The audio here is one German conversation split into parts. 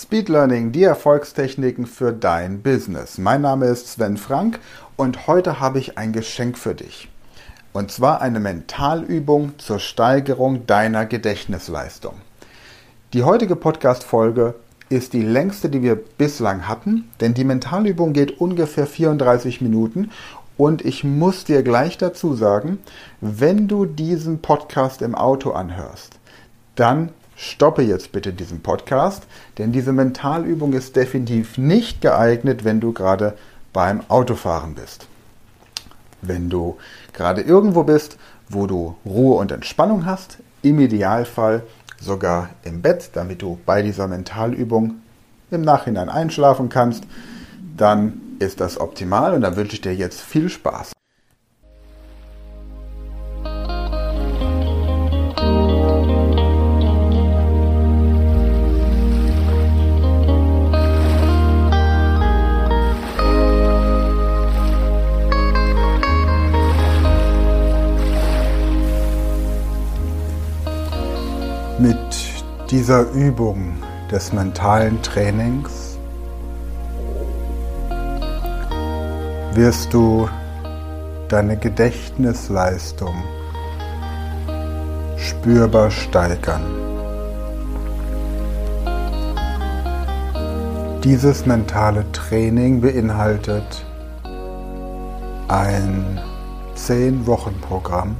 Speed Learning, die Erfolgstechniken für dein Business. Mein Name ist Sven Frank und heute habe ich ein Geschenk für dich. Und zwar eine Mentalübung zur Steigerung deiner Gedächtnisleistung. Die heutige Podcast-Folge ist die längste, die wir bislang hatten, denn die Mentalübung geht ungefähr 34 Minuten und ich muss dir gleich dazu sagen, wenn du diesen Podcast im Auto anhörst, dann stoppe jetzt bitte diesen Podcast, denn diese Mentalübung ist definitiv nicht geeignet, wenn du gerade beim Autofahren bist. Wenn du gerade irgendwo bist, wo du Ruhe und Entspannung hast, im Idealfall sogar im Bett, damit du bei dieser Mentalübung im Nachhinein einschlafen kannst, dann ist das optimal und dann wünsche ich dir jetzt viel Spaß. Mit dieser Übung des mentalen Trainings wirst du deine Gedächtnisleistung spürbar steigern. Dieses mentale Training beinhaltet ein 10-Wochen-Programm,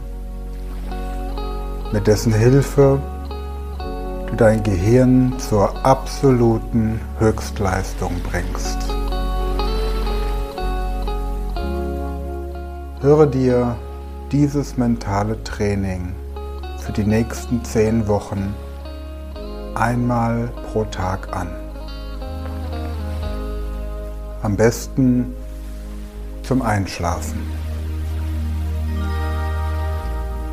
mit dessen Hilfe dein Gehirn zur absoluten Höchstleistung bringst. Höre dir dieses mentale Training für die nächsten zehn Wochen einmal pro Tag an. Am besten zum Einschlafen.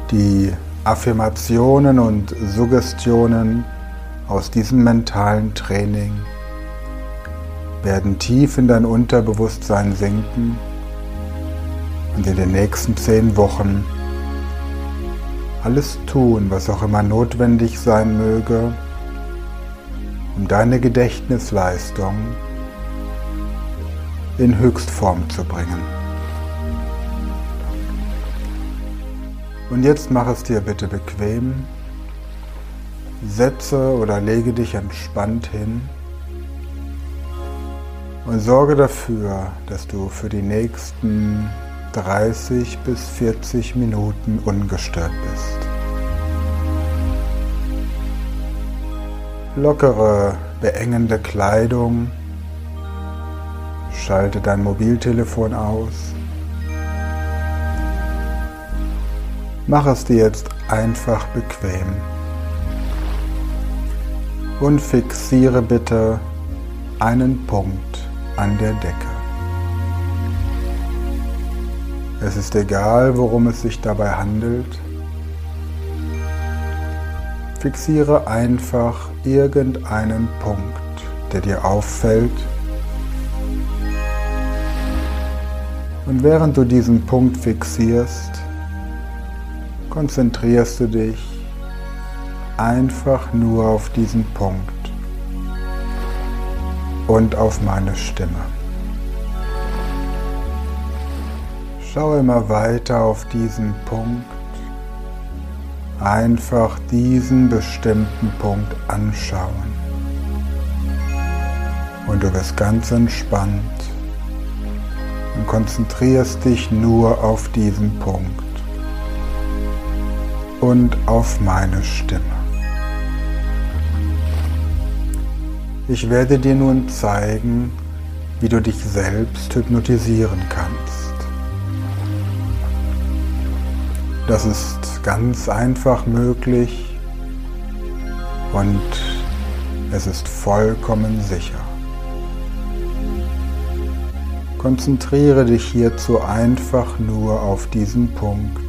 Die Affirmationen und Suggestionen aus diesem mentalen Training werden tief in dein Unterbewusstsein sinken und in den nächsten zehn Wochen alles tun, was auch immer notwendig sein möge, um deine Gedächtnisleistung in Höchstform zu bringen. Und jetzt mach es dir bitte bequem. Setze oder lege dich entspannt hin und sorge dafür, dass du für die nächsten 30 bis 40 Minuten ungestört bist. Lockere, beengende Kleidung. Schalte dein Mobiltelefon aus. Mach es dir jetzt einfach bequem. Und fixiere bitte einen Punkt an der Decke. Es ist egal, worum es sich dabei handelt. Fixiere einfach irgendeinen Punkt, der dir auffällt. Und während du diesen Punkt fixierst, konzentrierst du dich einfach nur auf diesen Punkt und auf meine Stimme. Schau immer weiter auf diesen Punkt. Einfach diesen bestimmten Punkt anschauen. Und du wirst ganz entspannt und konzentrierst dich nur auf diesen Punkt und auf meine Stimme. Ich werde dir nun zeigen, wie du dich selbst hypnotisieren kannst. Das ist ganz einfach möglich und es ist vollkommen sicher. Konzentriere dich hierzu einfach nur auf diesen Punkt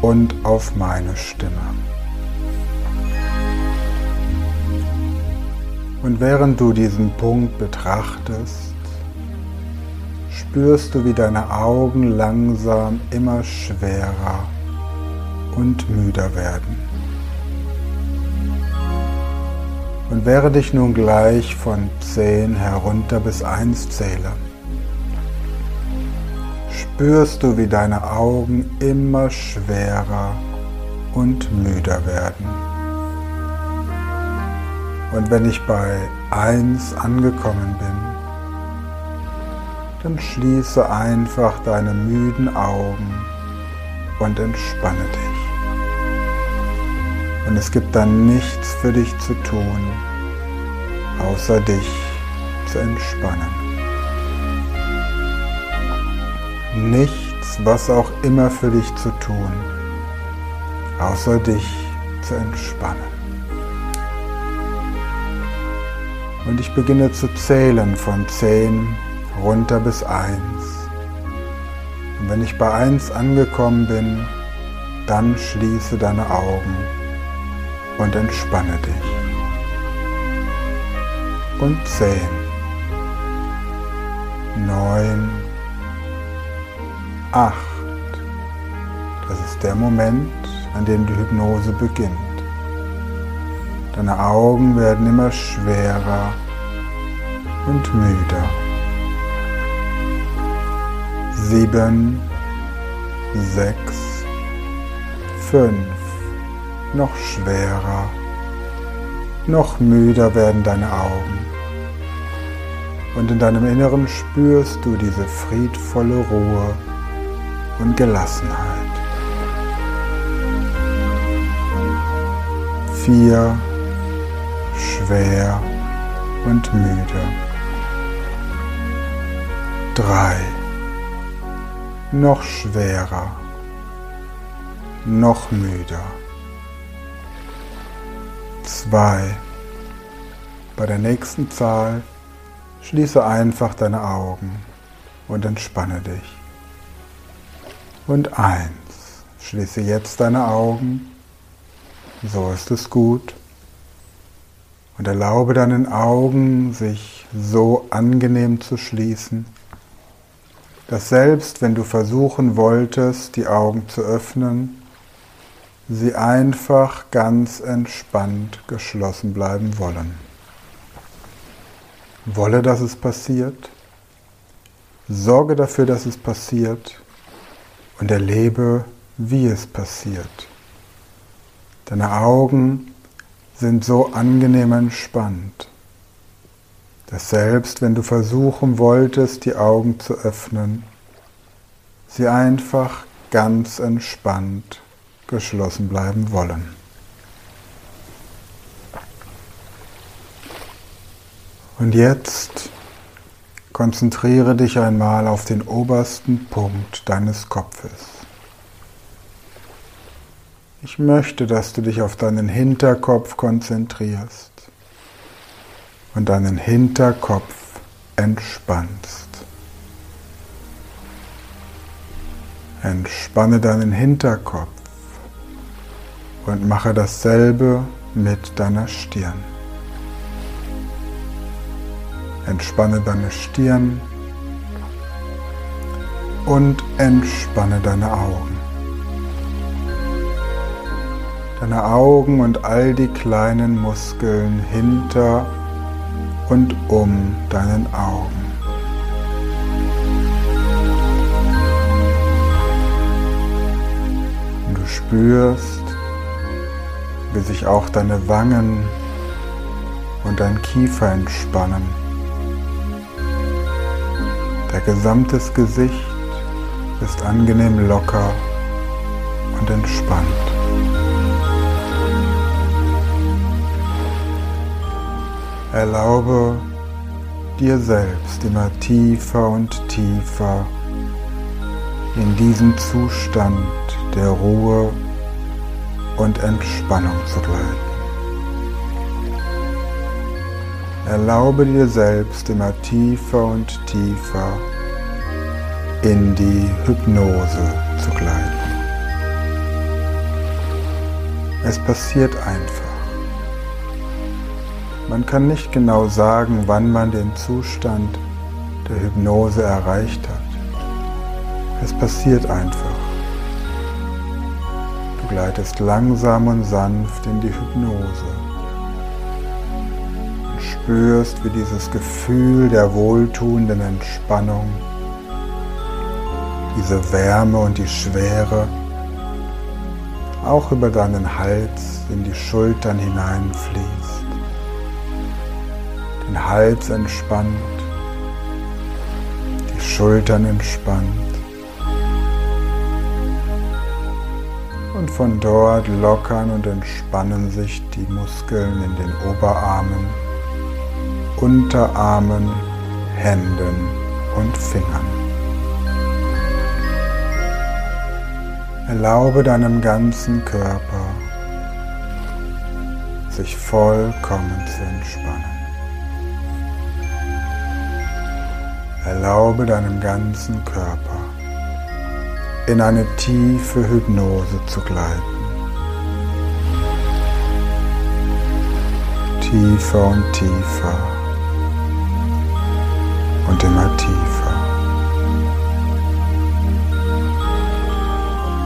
und auf meine Stimme. Und während du diesen Punkt betrachtest, spürst du, wie deine Augen langsam immer schwerer und müder werden. Und während ich nun gleich von 10 herunter bis 1 zähle, spürst du, wie deine Augen immer schwerer und müder werden. Und wenn ich bei 1 angekommen bin, dann schließe einfach deine müden Augen und entspanne dich. Und es gibt dann nichts für dich zu tun, außer dich zu entspannen. Nichts, was auch immer für dich zu tun, außer dich zu entspannen. Und ich beginne zu zählen von 10 runter bis 1. Und wenn ich bei 1 angekommen bin, dann schließe deine Augen und entspanne dich. Und 10, 9, 8. Das ist der Moment, an dem die Hypnose beginnt. Deine Augen werden immer schwerer und müder. Sieben, sechs, fünf, noch schwerer, noch müder werden deine Augen. Und in deinem Inneren spürst du diese friedvolle Ruhe und Gelassenheit. Vier, schwer und müde. Drei, noch schwerer, noch müder. 2. Bei der nächsten Zahl schließe einfach deine Augen und entspanne dich. Und 1. Schließe jetzt deine Augen. So ist es gut. Und erlaube deinen Augen, sich so angenehm zu schließen, dass selbst wenn du versuchen wolltest, die Augen zu öffnen, sie einfach ganz entspannt geschlossen bleiben wollen. Wolle, dass es passiert. Sorge dafür, dass es passiert und erlebe, wie es passiert. Deine Augen sind so angenehm entspannt, dass selbst wenn du versuchen wolltest, die Augen zu öffnen, sie einfach ganz entspannt geschlossen bleiben wollen. Und jetzt konzentriere dich einmal auf den obersten Punkt deines Kopfes. Ich möchte, dass du dich auf deinen Hinterkopf konzentrierst und deinen Hinterkopf entspannst. Entspanne deinen Hinterkopf und mache dasselbe mit deiner Stirn. Entspanne deine Stirn und entspanne deine Augen. Deine Augen und all die kleinen Muskeln hinter und um deinen Augen. Und du spürst, wie sich auch deine Wangen und dein Kiefer entspannen. Der gesamte Gesicht ist angenehm locker und entspannt. Erlaube dir selbst immer tiefer und tiefer in diesen Zustand der Ruhe und Entspannung zu gleiten. Erlaube dir selbst immer tiefer und tiefer in die Hypnose zu gleiten. Es passiert einfach. Man kann nicht genau sagen, wann man den Zustand der Hypnose erreicht hat. Es passiert einfach. Du gleitest langsam und sanft in die Hypnose. spürst, wie dieses Gefühl der wohltuenden Entspannung, diese Wärme und die Schwere auch über deinen Hals in die Schultern hineinfließt, den Hals entspannt, die Schultern entspannt und von dort lockern und entspannen sich die Muskeln in den Oberarmen, Unterarmen, Händen und Fingern. Erlaube deinem ganzen Körper, sich vollkommen zu entspannen. Erlaube deinem ganzen Körper in eine tiefe Hypnose zu gleiten. Tiefer und tiefer und immer tiefer.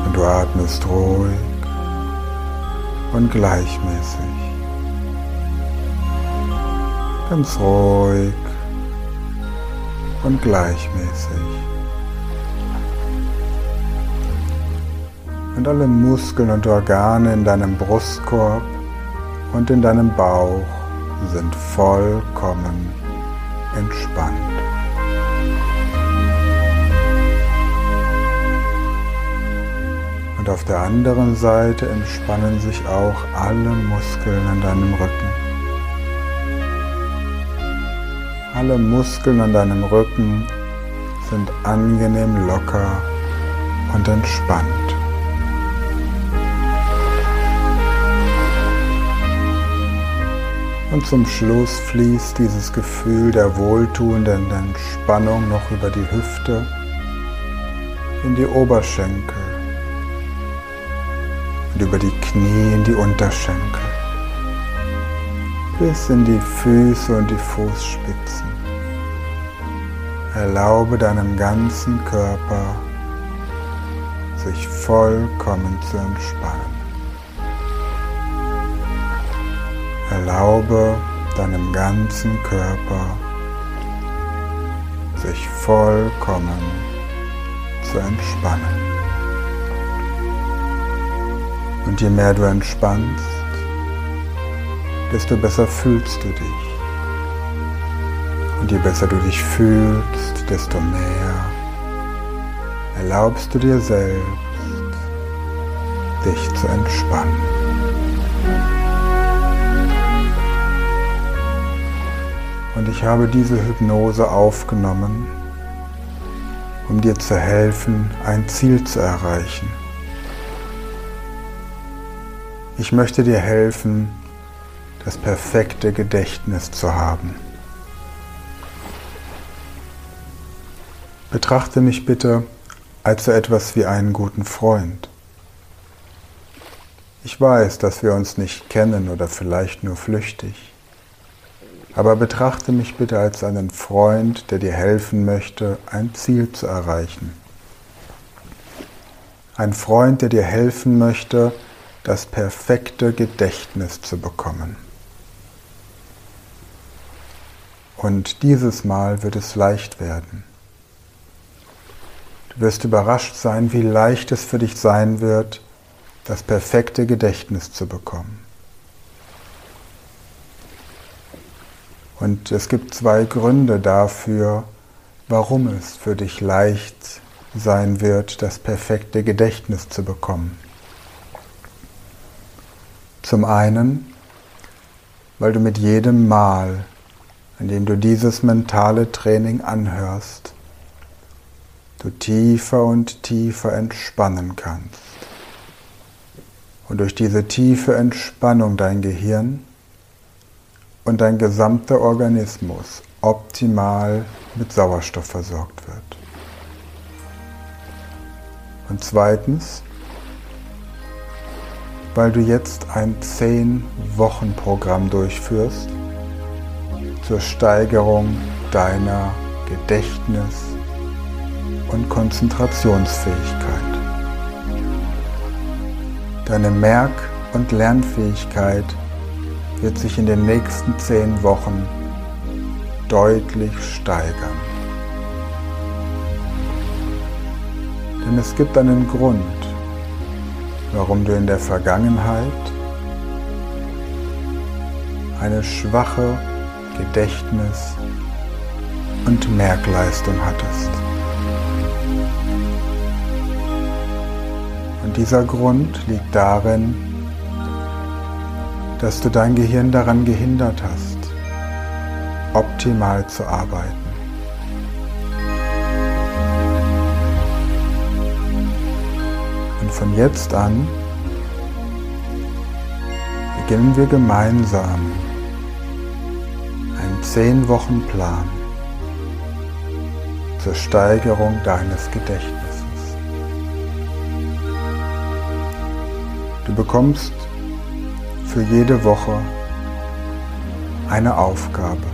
Und du atmest ruhig und gleichmäßig. Ganz ruhig und gleichmäßig. Und alle Muskeln und Organe in deinem Brustkorb und in deinem Bauch sind vollkommen entspannt. Und auf der anderen Seite entspannen sich auch alle Muskeln an deinem Rücken. Alle Muskeln an deinem Rücken sind angenehm locker und entspannt. Und zum Schluss fließt dieses Gefühl der wohltuenden Entspannung noch über die Hüfte in die Oberschenkel und über die Knie in die Unterschenkel bis in die Füße und die Fußspitzen. Erlaube deinem ganzen Körper sich vollkommen zu entspannen. Erlaube deinem ganzen Körper sich vollkommen zu entspannen. Und je mehr du entspannst, desto besser fühlst du dich. Und je besser du dich fühlst, desto mehr erlaubst du dir selbst, dich zu entspannen. Und ich habe diese Hypnose aufgenommen, um dir zu helfen, ein Ziel zu erreichen. Ich möchte dir helfen, das perfekte Gedächtnis zu haben. Betrachte mich bitte als so etwas wie einen guten Freund. Ich weiß, dass wir uns nicht kennen oder vielleicht nur flüchtig. Aber betrachte mich bitte als einen Freund, der dir helfen möchte, ein Ziel zu erreichen. Ein Freund, der dir helfen möchte, das perfekte Gedächtnis zu bekommen. Und dieses Mal wird es leicht werden. Wirst überrascht sein, wie leicht es für dich sein wird, das perfekte Gedächtnis zu bekommen. Und es gibt zwei Gründe dafür, warum es für dich leicht sein wird, das perfekte Gedächtnis zu bekommen. Zum einen, weil du mit jedem Mal, in dem du dieses mentale Training anhörst, du tiefer und tiefer entspannen kannst. Und durch diese tiefe Entspannung dein Gehirn und dein gesamter Organismus optimal mit Sauerstoff versorgt wird. Und zweitens, weil du jetzt ein 10-Wochen-Programm durchführst zur Steigerung deiner Gedächtnis- und Konzentrationsfähigkeit. Deine Merk- und Lernfähigkeit wird sich in den nächsten zehn Wochen deutlich steigern. Denn es gibt einen Grund, warum du in der Vergangenheit eine schwache Gedächtnis- und Merkleistung hattest. Dieser Grund liegt darin, dass du dein Gehirn daran gehindert hast, optimal zu arbeiten. Und von jetzt an beginnen wir gemeinsam einen 10 Wochen Plan zur Steigerung deines Gedächtnisses. Bekommst für jede Woche eine Aufgabe.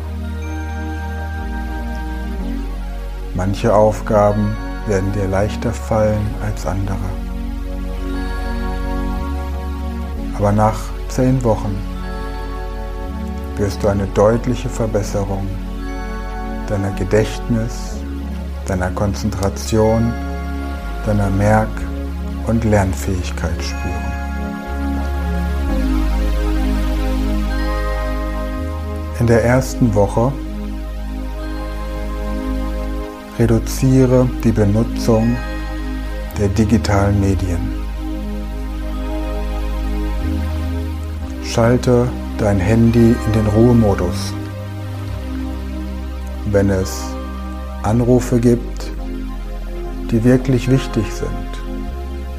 Manche Aufgaben werden dir leichter fallen als andere. Aber nach zehn Wochen wirst du eine deutliche Verbesserung deiner Gedächtnis, deiner Konzentration, deiner Merk- und Lernfähigkeit spüren. In der ersten Woche reduziere die Benutzung der digitalen Medien. Schalte dein Handy in den Ruhemodus. Wenn es Anrufe gibt, die wirklich wichtig sind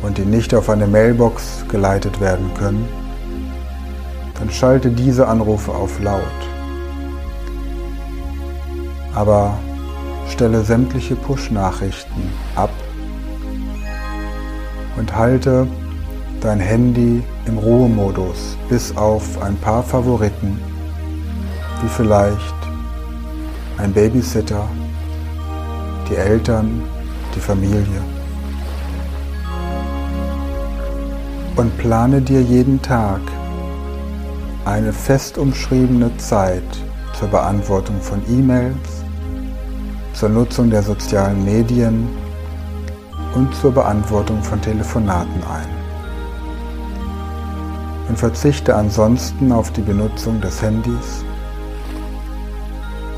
und die nicht auf eine Mailbox geleitet werden können, dann schalte diese Anrufe auf laut. Aber stelle sämtliche Push-Nachrichten ab und halte dein Handy im Ruhemodus bis auf ein paar Favoriten, wie vielleicht ein Babysitter, die Eltern, die Familie. Und plane dir jeden Tag eine fest umschriebene Zeit zur Beantwortung von E-Mails, zur Nutzung der sozialen Medien und zur Beantwortung von Telefonaten ein. Und verzichte ansonsten auf die Benutzung des Handys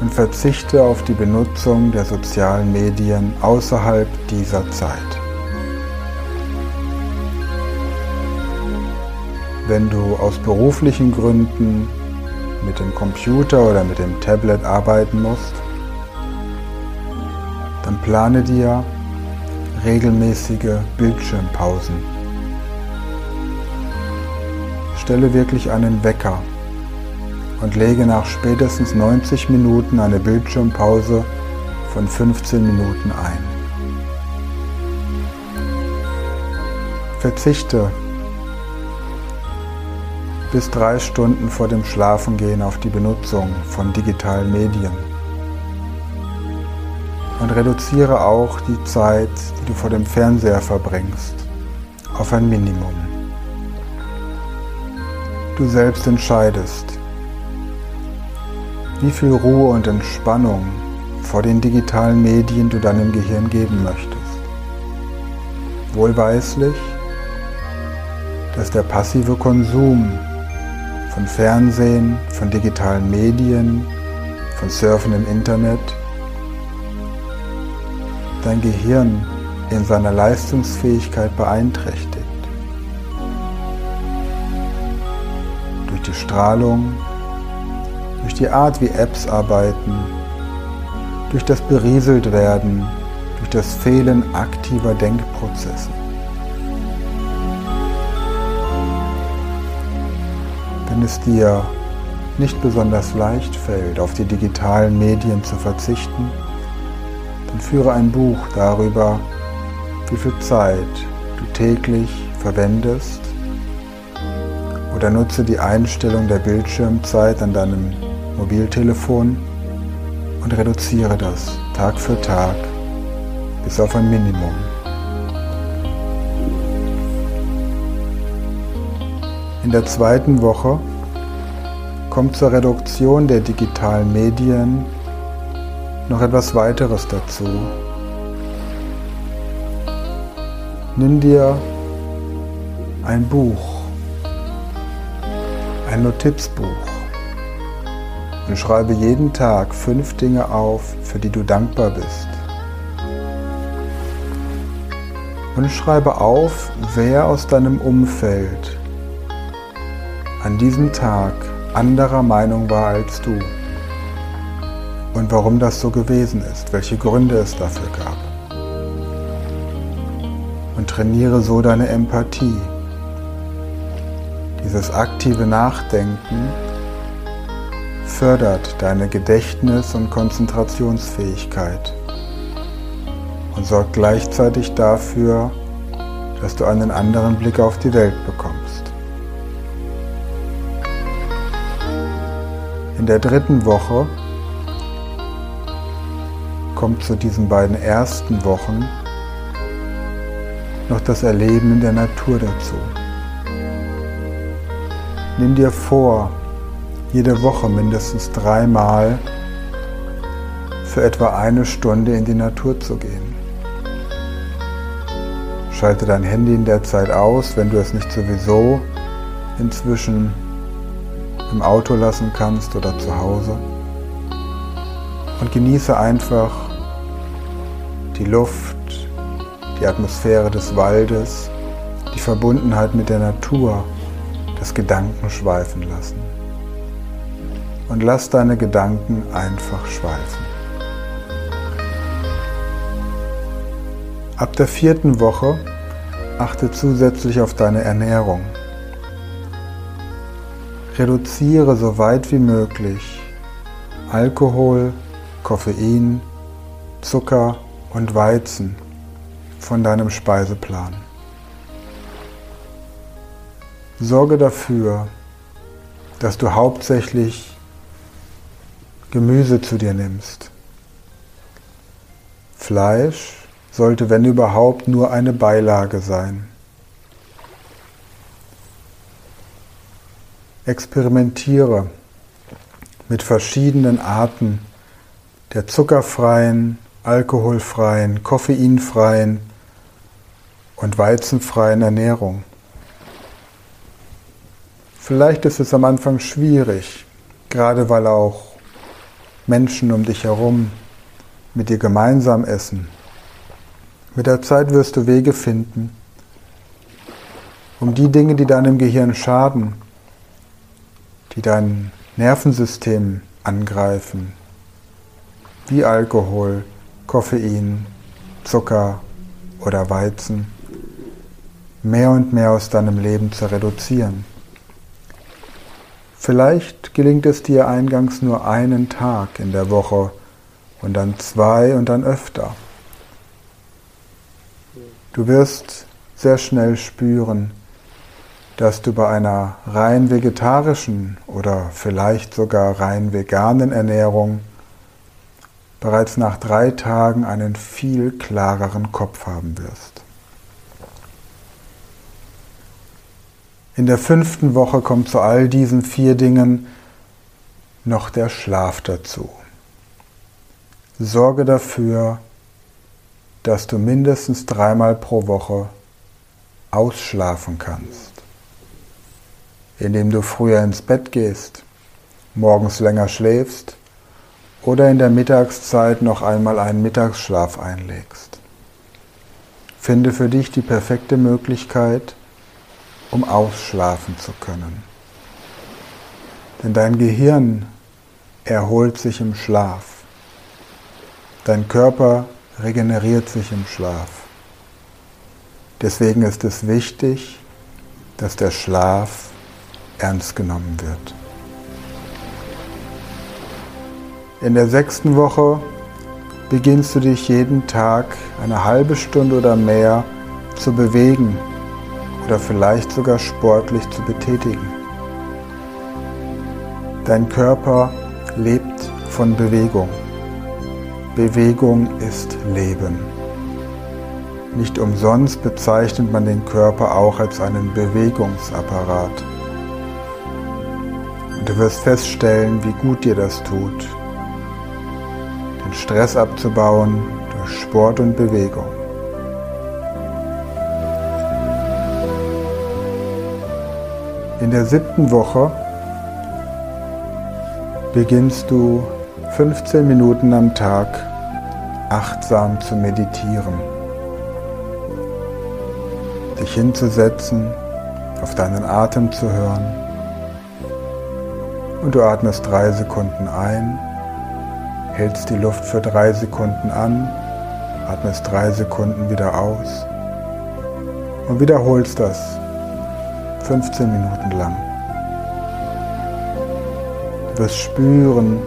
und verzichte auf die Benutzung der sozialen Medien außerhalb dieser Zeit. Wenn du aus beruflichen Gründen mit dem Computer oder mit dem Tablet arbeiten musst, dann plane dir regelmäßige Bildschirmpausen. Stelle wirklich einen Wecker und lege nach spätestens 90 Minuten eine Bildschirmpause von 15 Minuten ein. Verzichte bis drei Stunden vor dem Schlafengehen auf die Benutzung von digitalen Medien und reduziere auch die Zeit, die du vor dem Fernseher verbringst, auf ein Minimum. Du selbst entscheidest, wie viel Ruhe und Entspannung vor den digitalen Medien du deinem Gehirn geben möchtest. Wohlweislich, dass der passive Konsum von Fernsehen, von digitalen Medien, von Surfen im Internet dein Gehirn in seiner Leistungsfähigkeit beeinträchtigt. Durch die Strahlung, durch die Art, wie Apps arbeiten, durch das Berieseltwerden, durch das Fehlen aktiver Denkprozesse. Wenn es dir nicht besonders leicht fällt, auf die digitalen Medien zu verzichten, dann führe ein Buch darüber, wie viel Zeit du täglich verwendest oder nutze die Einstellung der Bildschirmzeit an deinem Mobiltelefon und reduziere das Tag für Tag bis auf ein Minimum. In der zweiten Woche kommt zur Reduktion der digitalen Medien noch etwas weiteres dazu. Nimm dir ein Buch, ein Notizbuch und schreibe jeden Tag fünf Dinge auf, für die du dankbar bist. Und schreibe auf, wer aus deinem Umfeld an diesem Tag anderer Meinung war als du und warum das so gewesen ist, welche Gründe es dafür gab. Und trainiere so deine Empathie. Dieses aktive Nachdenken fördert deine Gedächtnis- und Konzentrationsfähigkeit und sorgt gleichzeitig dafür, dass du einen anderen Blick auf die Welt bekommst. In der dritten Woche kommt zu diesen beiden ersten Wochen noch das Erleben in der Natur dazu. Nimm dir vor, jede Woche mindestens dreimal für etwa eine Stunde in die Natur zu gehen. Schalte dein Handy in der Zeit aus, wenn du es nicht sowieso inzwischen im Auto lassen kannst oder zu Hause. Und genieße einfach die Luft, die Atmosphäre des Waldes, die Verbundenheit mit der Natur, das Gedanken schweifen lassen und lass deine Gedanken einfach schweifen. Ab der vierten Woche achte zusätzlich auf deine Ernährung. Reduziere so weit wie möglich Alkohol, Koffein, Zucker und Weizen von deinem Speiseplan. Sorge dafür, dass du hauptsächlich Gemüse zu dir nimmst. Fleisch sollte, wenn überhaupt, nur eine Beilage sein. Experimentiere mit verschiedenen Arten der zuckerfreien, alkoholfreien, koffeinfreien und weizenfreien Ernährung. Vielleicht ist es am Anfang schwierig, gerade weil auch Menschen um dich herum mit dir gemeinsam essen. Mit der Zeit wirst du Wege finden, um die Dinge, die deinem Gehirn schaden, die dein Nervensystem angreifen, wie Alkohol, Koffein, Zucker oder Weizen, mehr und mehr aus deinem Leben zu reduzieren. Vielleicht gelingt es dir eingangs nur einen Tag in der Woche und dann zwei und dann öfter. Du wirst sehr schnell spüren, dass du bei einer rein vegetarischen oder vielleicht sogar rein veganen Ernährung bereits nach drei Tagen einen viel klareren Kopf haben wirst. In der fünften Woche kommt zu all diesen vier Dingen noch der Schlaf dazu. Sorge dafür, dass du mindestens dreimal pro Woche ausschlafen kannst, indem du früher ins Bett gehst, morgens länger schläfst oder in der Mittagszeit noch einmal einen Mittagsschlaf einlegst. Finde für dich die perfekte Möglichkeit, um ausschlafen zu können. Denn dein Gehirn erholt sich im Schlaf. Dein Körper regeneriert sich im Schlaf. Deswegen ist es wichtig, dass der Schlaf ernst genommen wird. In der sechsten Woche beginnst du dich jeden Tag eine halbe Stunde oder mehr zu bewegen oder vielleicht sogar sportlich zu betätigen. Dein Körper lebt von Bewegung. Bewegung ist Leben. Nicht umsonst bezeichnet man den Körper auch als einen Bewegungsapparat. Und du wirst feststellen, wie gut dir das tut. Den Stress abzubauen durch Sport und Bewegung. In der siebten Woche beginnst du 15 Minuten am Tag achtsam zu meditieren. Dich hinzusetzen, auf deinen Atem zu hören. Und du atmest drei Sekunden ein, hältst die Luft für drei Sekunden an, atmest drei Sekunden wieder aus und wiederholst das 15 Minuten lang. Du wirst spüren,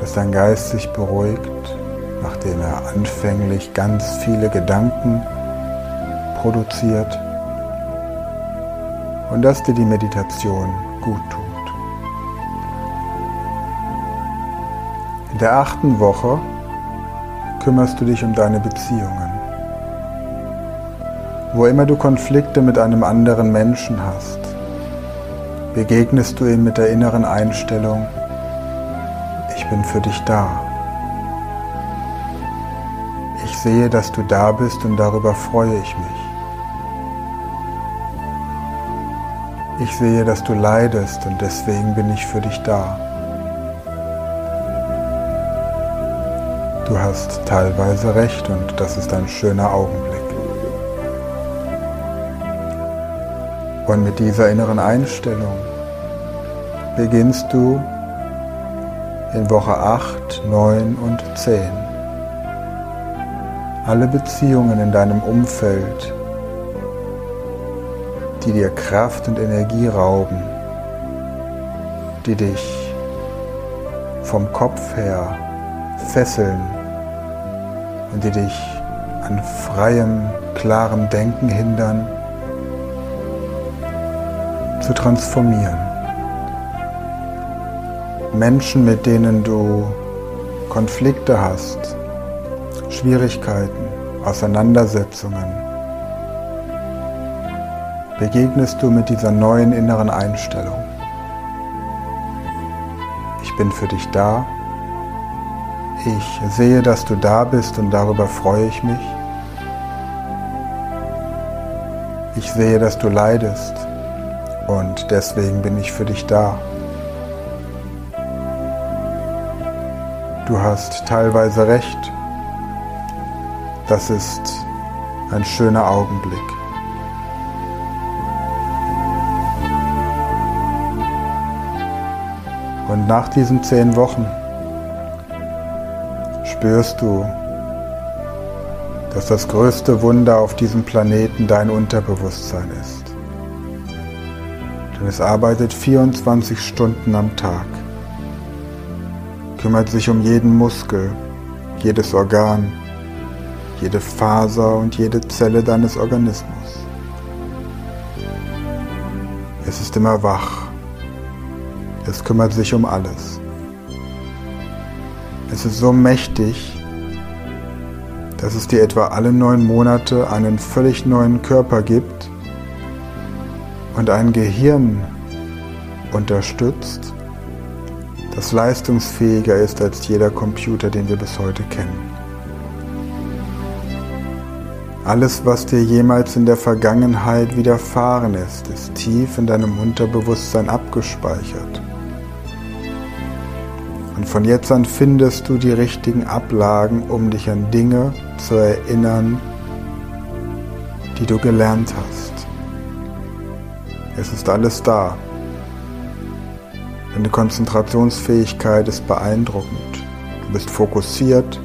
dass dein Geist sich beruhigt, nachdem er anfänglich ganz viele Gedanken produziert und dass dir die Meditation gut tut. In der achten Woche kümmerst du dich um deine Beziehungen. Wo immer du Konflikte mit einem anderen Menschen hast, begegnest du ihm mit der inneren Einstellung, ich bin für dich da. Ich sehe, dass du da bist und darüber freue ich mich. Ich sehe, dass du leidest und deswegen bin ich für dich da. Du hast teilweise recht und das ist ein schöner Augenblick. Und mit dieser inneren Einstellung beginnst du in Woche 8, 9 und 10 alle Beziehungen in deinem Umfeld, die dir Kraft und Energie rauben, die dich vom Kopf her fesseln die dich an freiem, klarem Denken hindern, zu transformieren. Menschen, mit denen du Konflikte hast, Schwierigkeiten, Auseinandersetzungen, begegnest du mit dieser neuen inneren Einstellung. Ich bin für dich da. Ich sehe, dass du da bist und darüber freue ich mich. Ich sehe, dass du leidest und deswegen bin ich für dich da. Du hast teilweise recht. Das ist ein schöner Augenblick. Und nach diesen zehn Wochen spürst du, dass das größte Wunder auf diesem Planeten dein Unterbewusstsein ist. Denn es arbeitet 24 Stunden am Tag, kümmert sich um jeden Muskel, jedes Organ, jede Faser und jede Zelle deines Organismus. Es ist immer wach. Es kümmert sich um alles. Es ist so mächtig, dass es dir etwa alle neun Monate einen völlig neuen Körper gibt und ein Gehirn unterstützt, das leistungsfähiger ist als jeder Computer, den wir bis heute kennen. Alles, was dir jemals in der Vergangenheit widerfahren ist, ist tief in deinem Unterbewusstsein abgespeichert. Und von jetzt an findest du die richtigen Ablagen, um dich an Dinge zu erinnern, die du gelernt hast. Es ist alles da. Deine Konzentrationsfähigkeit ist beeindruckend. Du bist fokussiert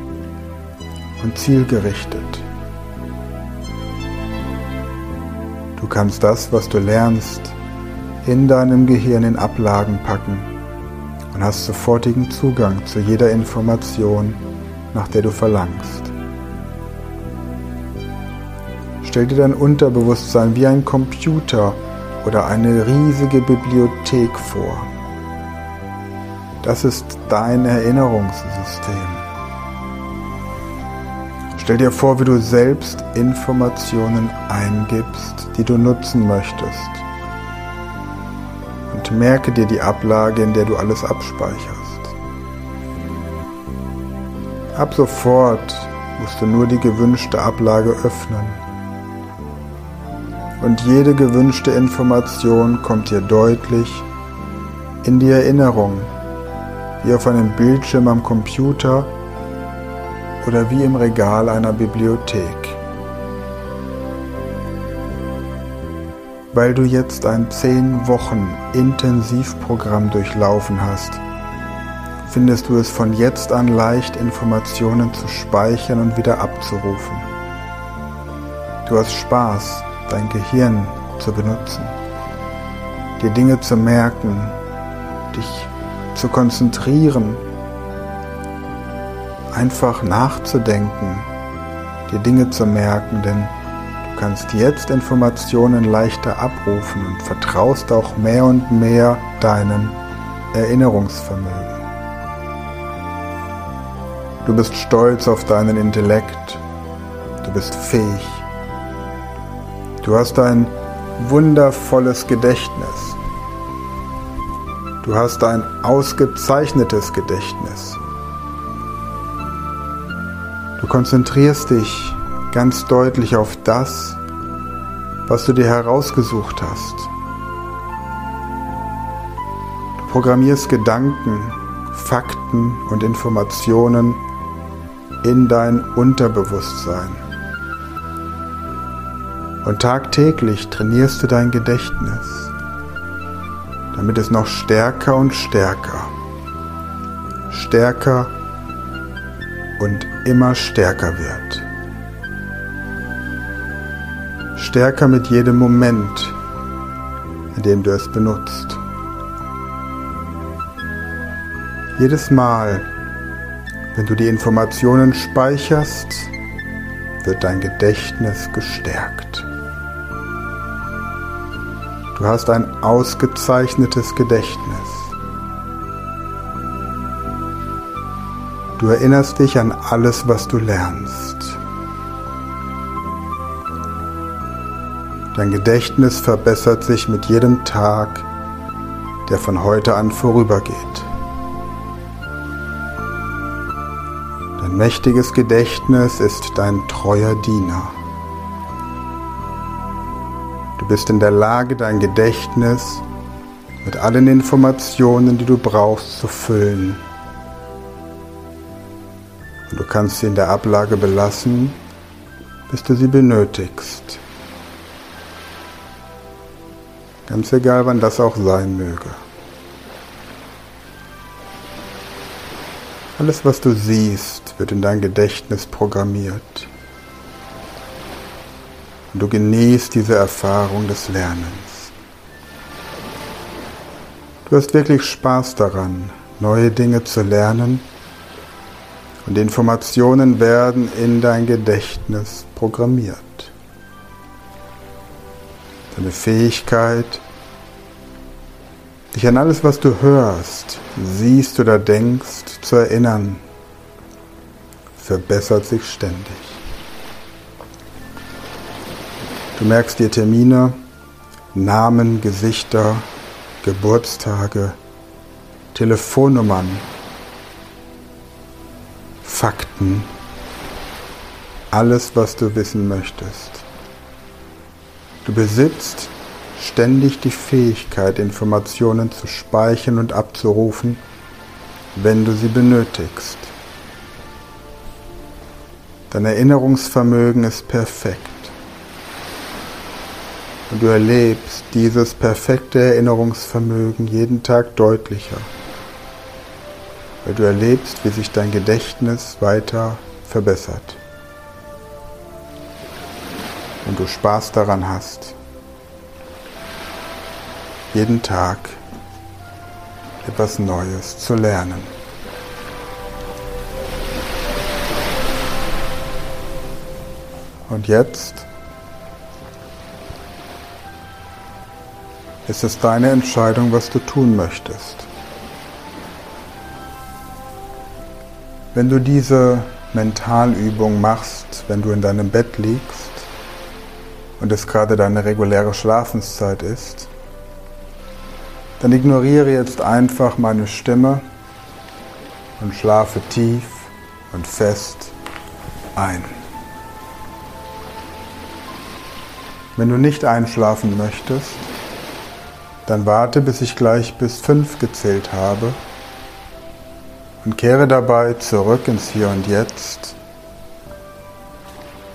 und zielgerichtet. Du kannst das, was du lernst, in deinem Gehirn in Ablagen packen und hast sofortigen Zugang zu jeder Information, nach der du verlangst. Stell dir dein Unterbewusstsein wie ein Computer oder eine riesige Bibliothek vor. Das ist dein Erinnerungssystem. Stell dir vor, wie du selbst Informationen eingibst, die du nutzen möchtest. Und merke dir die Ablage, in der du alles abspeicherst. Ab sofort musst du nur die gewünschte Ablage öffnen. Und jede gewünschte Information kommt dir deutlich in die Erinnerung, wie auf einem Bildschirm am Computer oder wie im Regal einer Bibliothek. Weil du jetzt ein 10 Wochen Intensivprogramm durchlaufen hast, findest du es von jetzt an leicht, Informationen zu speichern und wieder abzurufen. Du hast Spaß, dein Gehirn zu benutzen, dir Dinge zu merken, dich zu konzentrieren, einfach nachzudenken, dir Dinge zu merken, denn du kannst jetzt Informationen leichter abrufen und vertraust auch mehr und mehr deinem Erinnerungsvermögen. Du bist stolz auf deinen Intellekt. Du bist fähig. Du hast ein wundervolles Gedächtnis. Du hast ein ausgezeichnetes Gedächtnis. Du konzentrierst dich ganz deutlich auf das, was du dir herausgesucht hast. Du programmierst Gedanken, Fakten und Informationen in dein Unterbewusstsein. Und tagtäglich trainierst du dein Gedächtnis, damit es noch stärker und stärker, stärker und immer stärker wird. Stärker mit jedem Moment, in dem du es benutzt. Jedes Mal, wenn du die Informationen speicherst, wird dein Gedächtnis gestärkt. Du hast ein ausgezeichnetes Gedächtnis. Du erinnerst dich an alles, was du lernst. Dein Gedächtnis verbessert sich mit jedem Tag, der von heute an vorübergeht. Dein mächtiges Gedächtnis ist dein treuer Diener. Du bist in der Lage, dein Gedächtnis mit allen Informationen, die du brauchst, zu füllen. Und du kannst sie in der Ablage belassen, bis du sie benötigst. Ganz egal, wann das auch sein möge. Alles, was du siehst, wird in dein Gedächtnis programmiert. Und du genießt diese Erfahrung des Lernens. Du hast wirklich Spaß daran, neue Dinge zu lernen und Informationen werden in dein Gedächtnis programmiert. Deine Fähigkeit, dich an alles, was du hörst, siehst oder denkst, zu erinnern, verbessert sich ständig. Du merkst dir Termine, Namen, Gesichter, Geburtstage, Telefonnummern, Fakten, alles, was du wissen möchtest. Du besitzt ständig die Fähigkeit, Informationen zu speichern und abzurufen, wenn du sie benötigst. Dein Erinnerungsvermögen ist perfekt. Und du erlebst dieses perfekte Erinnerungsvermögen jeden Tag deutlicher, weil du erlebst, wie sich dein Gedächtnis weiter verbessert. Und du Spaß daran hast, jeden Tag etwas Neues zu lernen. Und jetzt ist es deine Entscheidung, was du tun möchtest. Wenn du diese Mentalübung machst, wenn du in deinem Bett liegst und es gerade deine reguläre Schlafenszeit ist, dann ignoriere jetzt einfach meine Stimme und schlafe tief und fest ein. Wenn du nicht einschlafen möchtest, dann warte, bis ich gleich bis fünf gezählt habe und kehre dabei zurück ins Hier und Jetzt,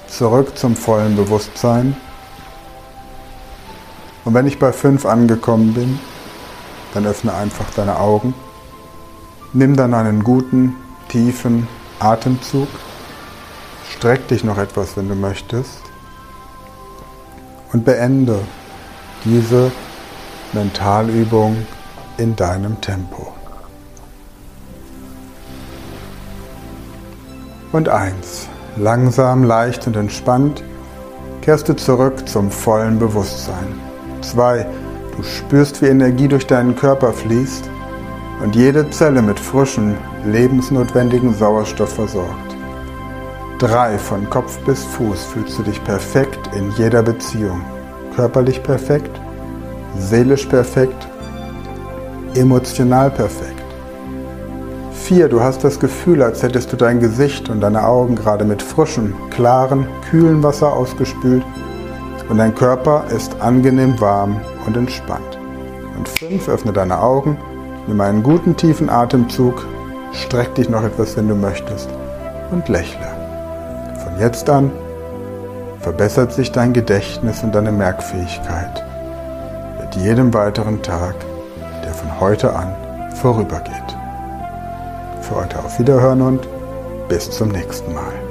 zurück zum vollen Bewusstsein. Und wenn ich bei fünf angekommen bin, dann öffne einfach deine Augen, nimm dann einen guten, tiefen Atemzug, streck dich noch etwas, wenn du möchtest und beende diese Mentalübung in deinem Tempo. Und eins, langsam, leicht und entspannt kehrst du zurück zum vollen Bewusstsein. Zwei, du spürst, wie Energie durch deinen Körper fließt und jede Zelle mit frischem, lebensnotwendigen Sauerstoff versorgt. 3. Von Kopf bis Fuß fühlst du dich perfekt in jeder Beziehung. Körperlich perfekt, seelisch perfekt, emotional perfekt. 4. Du hast das Gefühl, als hättest du dein Gesicht und deine Augen gerade mit frischem, klaren, kühlen Wasser ausgespült und dein Körper ist angenehm warm und entspannt. Und 5. Öffne deine Augen, nimm einen guten tiefen Atemzug, streck dich noch etwas, wenn du möchtest und lächle. Jetzt an verbessert sich dein Gedächtnis und deine Merkfähigkeit mit jedem weiteren Tag, der von heute an vorübergeht. Für heute auf Wiederhören und bis zum nächsten Mal.